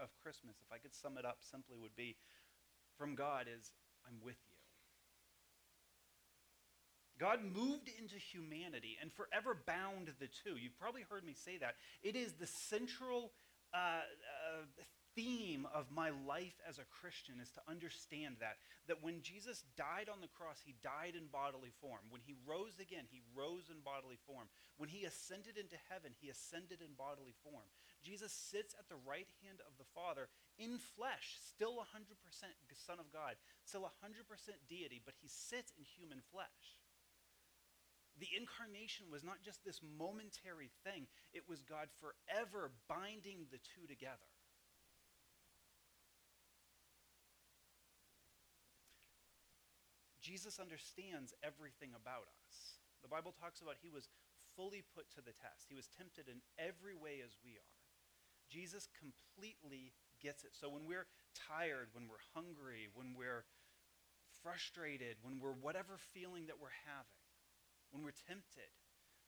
of Christmas, if I could sum it up simply, would be from God is I'm with you. God moved into humanity and forever bound the two. You've probably heard me say that. It is the central uh, uh, theme of my life as a Christian is to understand that that when Jesus died on the cross, he died in bodily form. When he rose again, he rose in bodily form. When he ascended into heaven, he ascended in bodily form. Jesus sits at the right hand of the Father in flesh, still 100% Son of God, still 100% deity, but he sits in human flesh. The incarnation was not just this momentary thing, it was God forever binding the two together. Jesus understands everything about us. The Bible talks about he was fully put to the test. He was tempted in every way as we are. Jesus completely gets it. So when we're tired, when we're hungry, when we're frustrated, when we're whatever feeling that we're having, when we're tempted,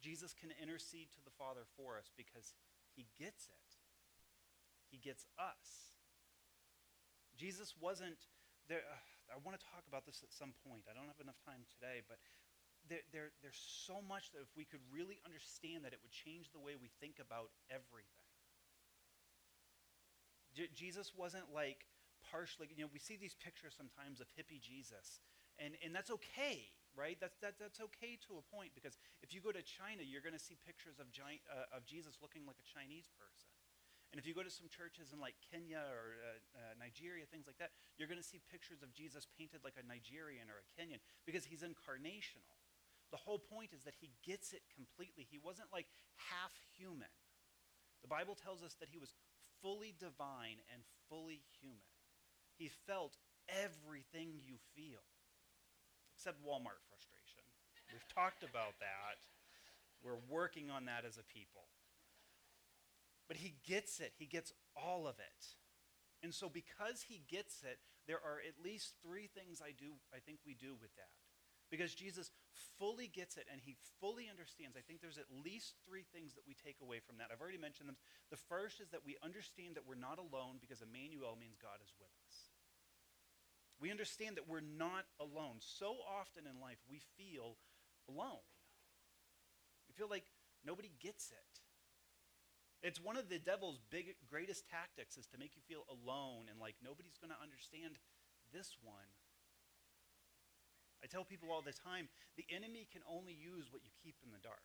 Jesus can intercede to the Father for us because he gets it. He gets us. Jesus wasn't there. Uh, I want to talk about this at some point. I don't have enough time today, but there, there, there's so much that if we could really understand that, it would change the way we think about everything. J- Jesus wasn't like partially, you know, we see these pictures sometimes of hippie Jesus, and, and that's okay, right? That's, that, that's okay to a point because if you go to China, you're going to see pictures of, giant, uh, of Jesus looking like a Chinese person. And if you go to some churches in like Kenya or uh, uh, Nigeria, things like that, you're going to see pictures of Jesus painted like a Nigerian or a Kenyan because he's incarnational. The whole point is that he gets it completely. He wasn't like half human. The Bible tells us that he was fully divine and fully human. He felt everything you feel, except Walmart frustration. We've talked about that. We're working on that as a people. But he gets it, he gets all of it. And so, because he gets it, there are at least three things I do, I think we do with that. Because Jesus fully gets it and he fully understands. I think there's at least three things that we take away from that. I've already mentioned them. The first is that we understand that we're not alone because Emmanuel means God is with us. We understand that we're not alone. So often in life, we feel alone. We feel like nobody gets it. It's one of the devil's big, greatest tactics is to make you feel alone and like nobody's going to understand this one. I tell people all the time the enemy can only use what you keep in the dark.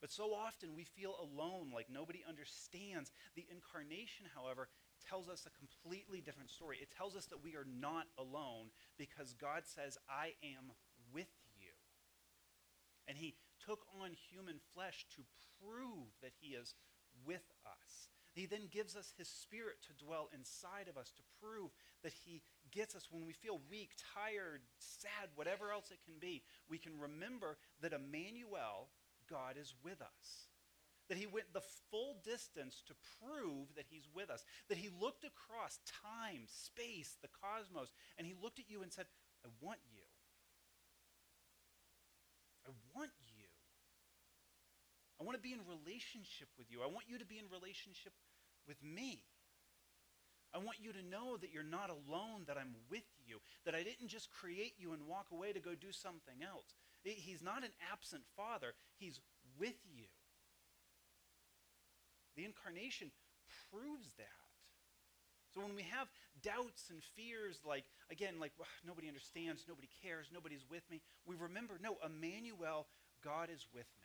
But so often we feel alone, like nobody understands. The incarnation, however, tells us a completely different story. It tells us that we are not alone because God says, I am with you. And he took on human flesh to prove that he is with us. He then gives us his spirit to dwell inside of us to prove that he gets us when we feel weak, tired, sad, whatever else it can be. We can remember that Emmanuel, God is with us. That he went the full distance to prove that he's with us. That he looked across time, space, the cosmos, and he looked at you and said, I want you. I want you. I want to be in relationship with you. I want you to be in relationship with me. I want you to know that you're not alone, that I'm with you, that I didn't just create you and walk away to go do something else. He's not an absent father, He's with you. The incarnation proves that. So when we have doubts and fears, like, again, like, nobody understands, nobody cares, nobody's with me, we remember, no, Emmanuel, God is with me.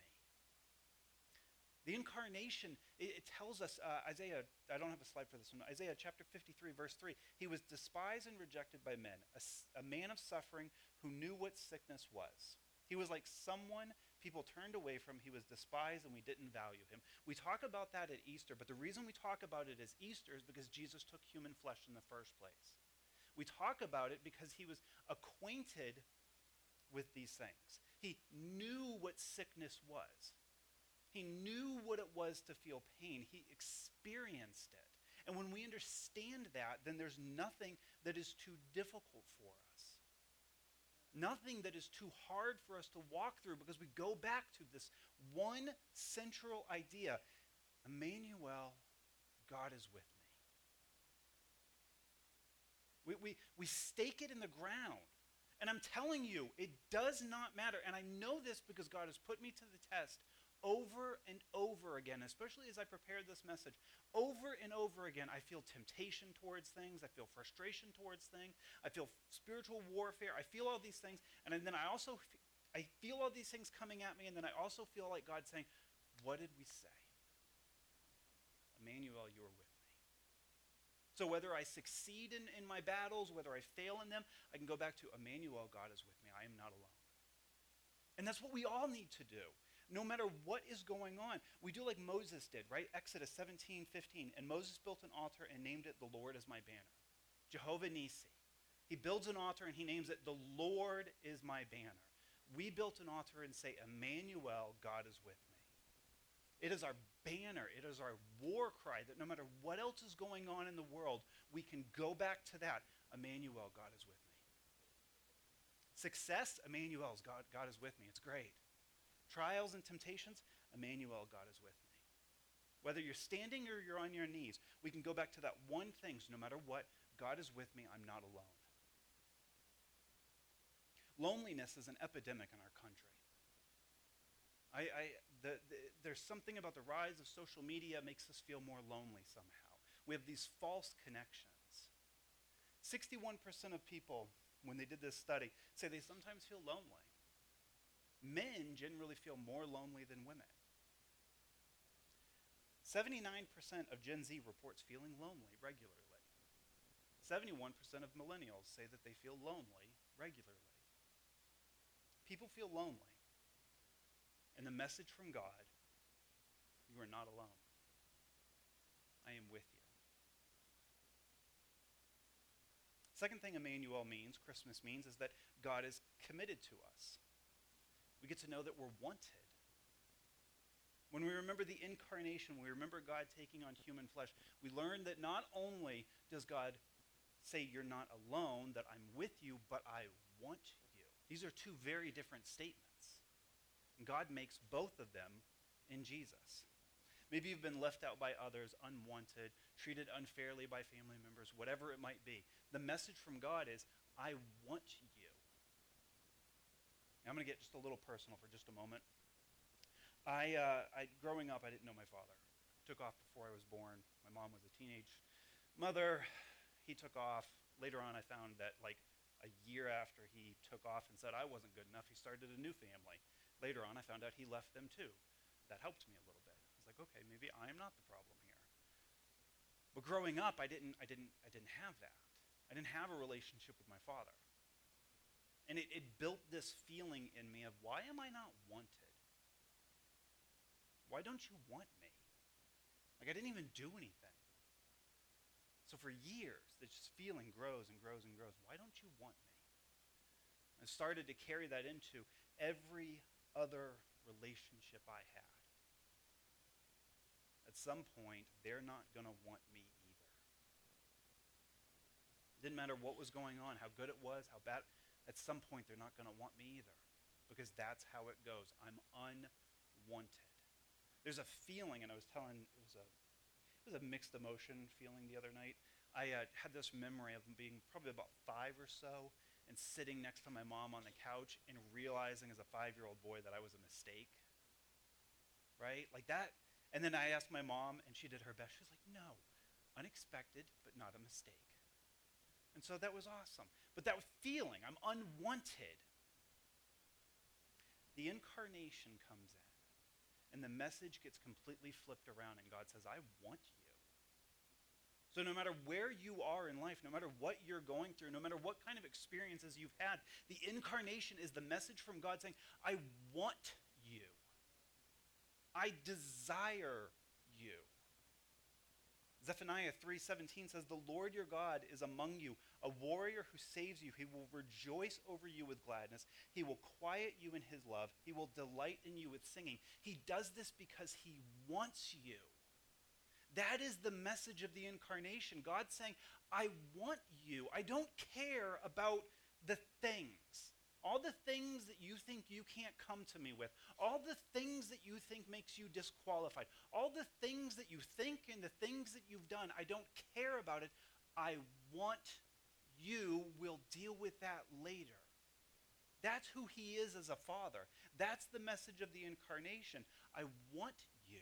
The incarnation, it, it tells us, uh, Isaiah, I don't have a slide for this one, Isaiah chapter 53, verse 3. He was despised and rejected by men, a, a man of suffering who knew what sickness was. He was like someone people turned away from. He was despised and we didn't value him. We talk about that at Easter, but the reason we talk about it as Easter is because Jesus took human flesh in the first place. We talk about it because he was acquainted with these things. He knew what sickness was. He knew what it was to feel pain. He experienced it. And when we understand that, then there's nothing that is too difficult for us. Nothing that is too hard for us to walk through because we go back to this one central idea Emmanuel, God is with me. We, we, we stake it in the ground. And I'm telling you, it does not matter. And I know this because God has put me to the test over and over again, especially as I prepared this message. Over and over again, I feel temptation towards things. I feel frustration towards things. I feel spiritual warfare. I feel all these things. And then I also I feel all these things coming at me. And then I also feel like God saying, What did we say? Emmanuel, you are with me. So whether I succeed in, in my battles, whether I fail in them, I can go back to Emmanuel, God is with me. I am not alone. And that's what we all need to do. No matter what is going on. We do like Moses did, right? Exodus 17, 15. And Moses built an altar and named it, The Lord is my banner. Jehovah Nisi. He builds an altar and he names it, The Lord is my banner. We built an altar and say, Emmanuel, God is with me. It is our banner, it is our war cry that no matter what else is going on in the world, we can go back to that. Emmanuel, God is with me. Success, Emmanuel's God, God is with me. It's great. Trials and temptations, Emmanuel, God is with me. Whether you're standing or you're on your knees, we can go back to that one thing. So no matter what, God is with me. I'm not alone. Loneliness is an epidemic in our country. I, I, the, the, there's something about the rise of social media makes us feel more lonely somehow. We have these false connections. 61% of people, when they did this study, say they sometimes feel lonely. Men generally feel more lonely than women. 79% of Gen Z reports feeling lonely regularly. 71% of millennials say that they feel lonely regularly. People feel lonely. And the message from God you are not alone. I am with you. Second thing Emmanuel means, Christmas means, is that God is committed to us. We get to know that we're wanted. When we remember the incarnation, when we remember God taking on human flesh, we learn that not only does God say you're not alone, that I'm with you, but I want you. These are two very different statements. And God makes both of them in Jesus. Maybe you've been left out by others, unwanted, treated unfairly by family members, whatever it might be. The message from God is, I want you. I'm going to get just a little personal for just a moment. I, uh, I, growing up, I didn't know my father. Took off before I was born. My mom was a teenage mother. He took off. Later on, I found that like a year after he took off and said I wasn't good enough, he started a new family. Later on, I found out he left them too. That helped me a little bit. I was like, okay, maybe I'm not the problem here. But growing up, I didn't, I didn't, I didn't have that. I didn't have a relationship with my father. And it, it built this feeling in me of why am I not wanted? Why don't you want me? Like I didn't even do anything. So for years, this feeling grows and grows and grows. Why don't you want me? I started to carry that into every other relationship I had. At some point, they're not going to want me either. It didn't matter what was going on, how good it was, how bad. At some point, they're not going to want me either because that's how it goes. I'm unwanted. There's a feeling, and I was telling, it was a, it was a mixed emotion feeling the other night. I uh, had this memory of being probably about five or so, and sitting next to my mom on the couch and realizing as a five year old boy that I was a mistake. Right? Like that. And then I asked my mom, and she did her best. She was like, no, unexpected, but not a mistake. And so that was awesome. But that feeling, I'm unwanted. The incarnation comes in, and the message gets completely flipped around, and God says, I want you. So, no matter where you are in life, no matter what you're going through, no matter what kind of experiences you've had, the incarnation is the message from God saying, I want you. I desire you. Zephaniah 3:17 says the Lord your God is among you a warrior who saves you he will rejoice over you with gladness he will quiet you in his love he will delight in you with singing he does this because he wants you that is the message of the incarnation. God saying, I want you. I don't care about the things. All the things that you think you can't come to me with. All the things that you think makes you disqualified. All the things that you think and the things that you've done. I don't care about it. I want you We'll deal with that later. That's who he is as a father. That's the message of the incarnation. I want you.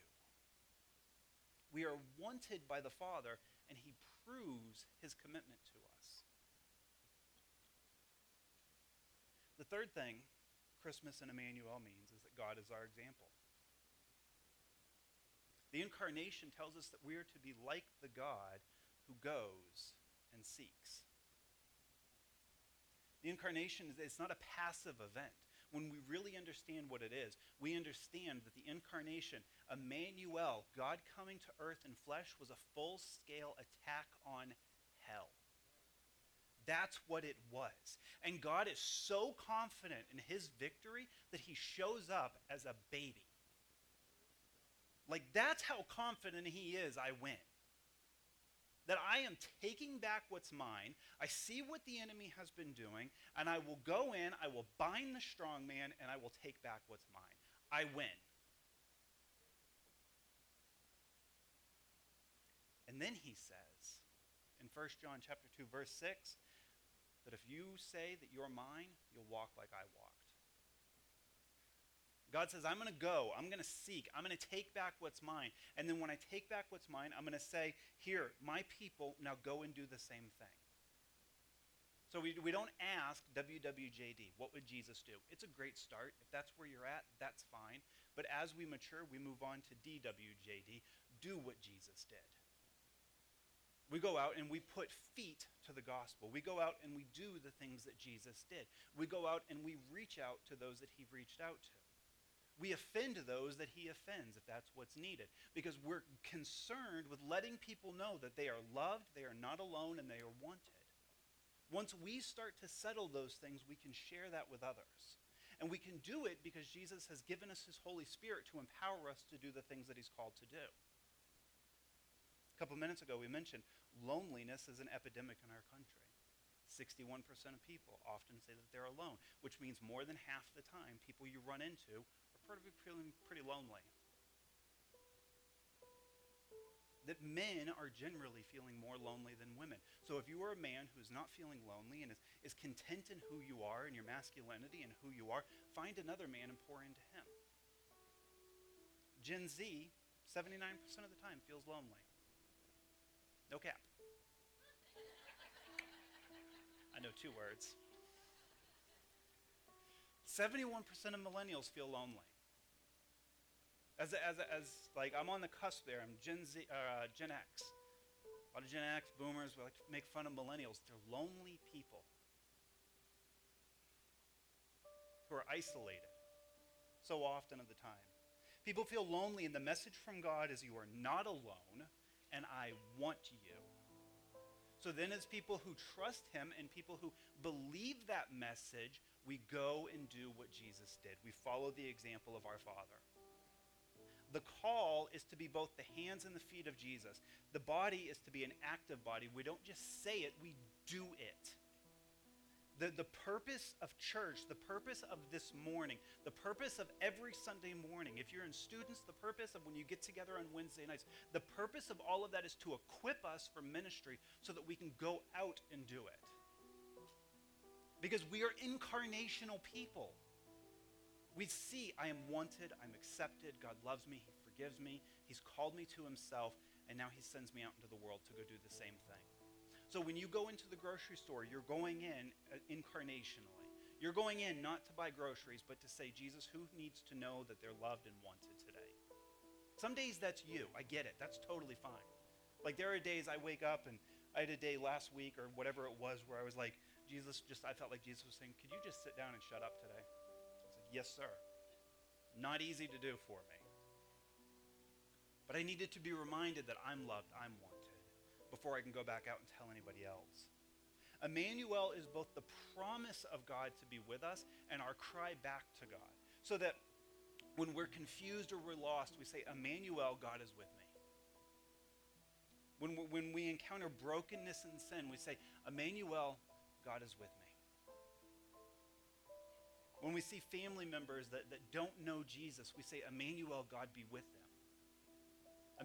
We are wanted by the Father, and he proves his commitment to us. The third thing Christmas and Emmanuel means is that God is our example. The incarnation tells us that we are to be like the God who goes and seeks. The incarnation is not a passive event. When we really understand what it is, we understand that the incarnation, Emmanuel, God coming to earth in flesh, was a full scale attack on hell. That's what it was. And God is so confident in his victory that he shows up as a baby. Like, that's how confident he is I win that I am taking back what's mine. I see what the enemy has been doing, and I will go in, I will bind the strong man, and I will take back what's mine. I win. And then he says in 1 John chapter 2 verse 6 that if you say that you're mine, you'll walk like I walked. God says, I'm going to go. I'm going to seek. I'm going to take back what's mine. And then when I take back what's mine, I'm going to say, Here, my people, now go and do the same thing. So we, we don't ask WWJD, what would Jesus do? It's a great start. If that's where you're at, that's fine. But as we mature, we move on to DWJD, do what Jesus did. We go out and we put feet to the gospel. We go out and we do the things that Jesus did. We go out and we reach out to those that he reached out to. We offend those that he offends if that's what's needed because we're concerned with letting people know that they are loved, they are not alone, and they are wanted. Once we start to settle those things, we can share that with others. And we can do it because Jesus has given us his Holy Spirit to empower us to do the things that he's called to do. A couple minutes ago, we mentioned loneliness is an epidemic in our country. 61% of people often say that they're alone, which means more than half the time, people you run into are pretty, feeling pretty lonely. That men are generally feeling more lonely than women. So if you are a man who's not feeling lonely and is, is content in who you are and your masculinity and who you are, find another man and pour into him. Gen Z, 79% of the time, feels lonely. No cap. I know two words. 71% of millennials feel lonely. As, as, as like, I'm on the cusp there. I'm Gen Z, uh, Gen X. A lot of Gen X boomers we like to make fun of millennials. They're lonely people who are isolated so often of the time. People feel lonely, and the message from God is you are not alone, and I want you. So then, as people who trust Him and people who believe that message, we go and do what Jesus did. We follow the example of our Father. The call is to be both the hands and the feet of Jesus. The body is to be an active body. We don't just say it, we do it. The, the purpose of church, the purpose of this morning, the purpose of every Sunday morning, if you're in students, the purpose of when you get together on Wednesday nights, the purpose of all of that is to equip us for ministry so that we can go out and do it. Because we are incarnational people we see I am wanted, I'm accepted, God loves me, He forgives me, He's called me to Himself, and now He sends me out into the world to go do the same thing. So when you go into the grocery store, you're going in uh, incarnationally. You're going in not to buy groceries, but to say, Jesus, who needs to know that they're loved and wanted today? Some days that's you. I get it. That's totally fine. Like there are days I wake up and I had a day last week or whatever it was where I was like, Jesus, just, I felt like Jesus was saying, could you just sit down and shut up today? I said, Yes, sir. Not easy to do for me. But I needed to be reminded that I'm loved, I'm wanted, before I can go back out and tell anybody else. Emmanuel is both the promise of God to be with us and our cry back to God. So that when we're confused or we're lost, we say, Emmanuel, God is with me. When, when we encounter brokenness and sin, we say, Emmanuel, God is with me. When we see family members that, that don't know Jesus, we say, Emmanuel, God be with them.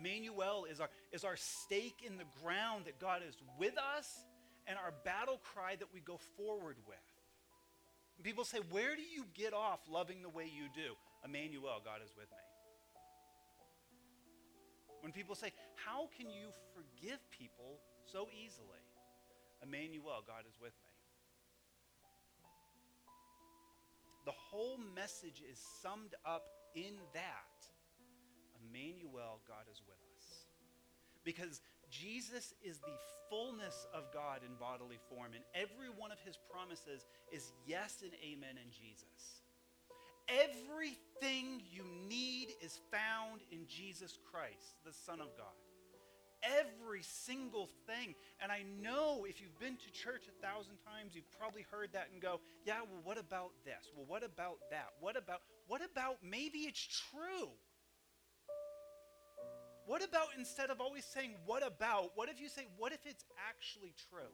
Emmanuel is our, is our stake in the ground that God is with us and our battle cry that we go forward with. People say, Where do you get off loving the way you do? Emmanuel, God is with me. When people say, How can you forgive people so easily? Emmanuel, God is with me. The whole message is summed up in that. Emmanuel, God is with us. Because Jesus is the fullness of God in bodily form, and every one of his promises is yes and amen in Jesus. Everything you need is found in Jesus Christ, the Son of God. Every single thing. And I know if you've been to church a thousand times, you've probably heard that and go, yeah, well, what about this? Well, what about that? What about, what about maybe it's true? What about instead of always saying, what about, what if you say, what if it's actually true?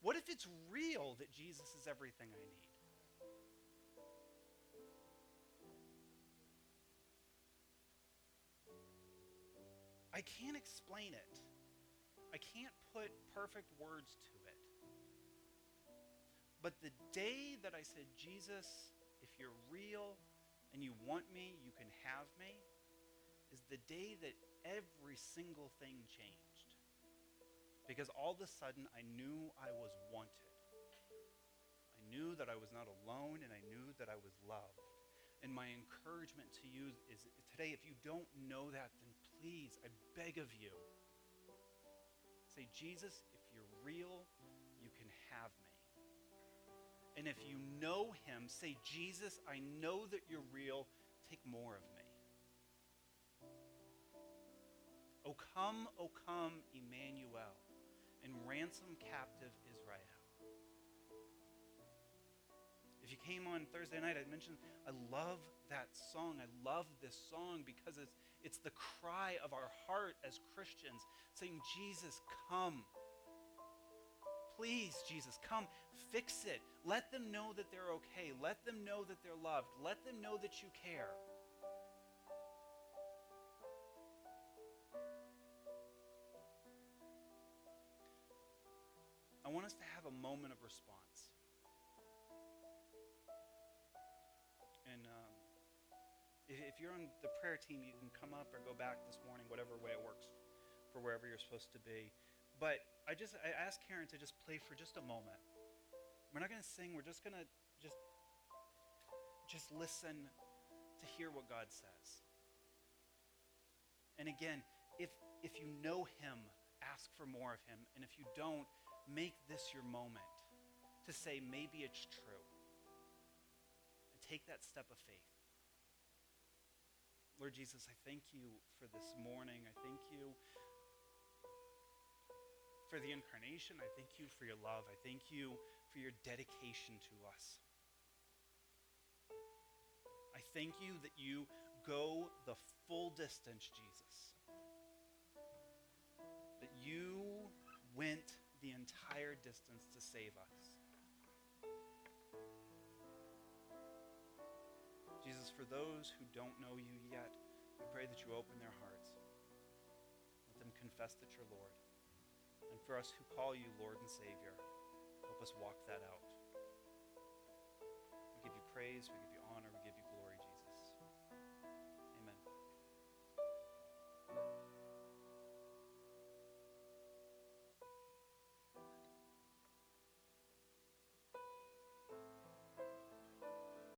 What if it's real that Jesus is everything I need? I can't explain it. I can't put perfect words to it. But the day that I said, Jesus, if you're real and you want me, you can have me, the day that every single thing changed. Because all of a sudden I knew I was wanted. I knew that I was not alone and I knew that I was loved. And my encouragement to you is today, if you don't know that, then please, I beg of you, say, Jesus, if you're real, you can have me. And if you know him, say, Jesus, I know that you're real. Take more of me. O come, O come, Emmanuel, and ransom captive Israel. If you came on Thursday night, I mentioned I love that song. I love this song because it's, it's the cry of our heart as Christians saying, Jesus, come. Please, Jesus, come. Fix it. Let them know that they're okay. Let them know that they're loved. Let them know that you care. I want us to have a moment of response. And um, if you're on the prayer team, you can come up or go back this morning, whatever way it works for wherever you're supposed to be. But I just I asked Karen to just play for just a moment. We're not going to sing. We're just going to just just listen to hear what God says. And again, if if you know him, ask for more of him. And if you don't, make this your moment to say maybe it's true. And take that step of faith. Lord Jesus, I thank you for this morning. I thank you for the incarnation. I thank you for your love. I thank you for your dedication to us. I thank you that you go the full distance, Jesus. That you went entire distance to save us. Jesus, for those who don't know you yet, we pray that you open their hearts. Let them confess that you're Lord. And for us who call you Lord and Savior, help us walk that out. We give you praise, we give you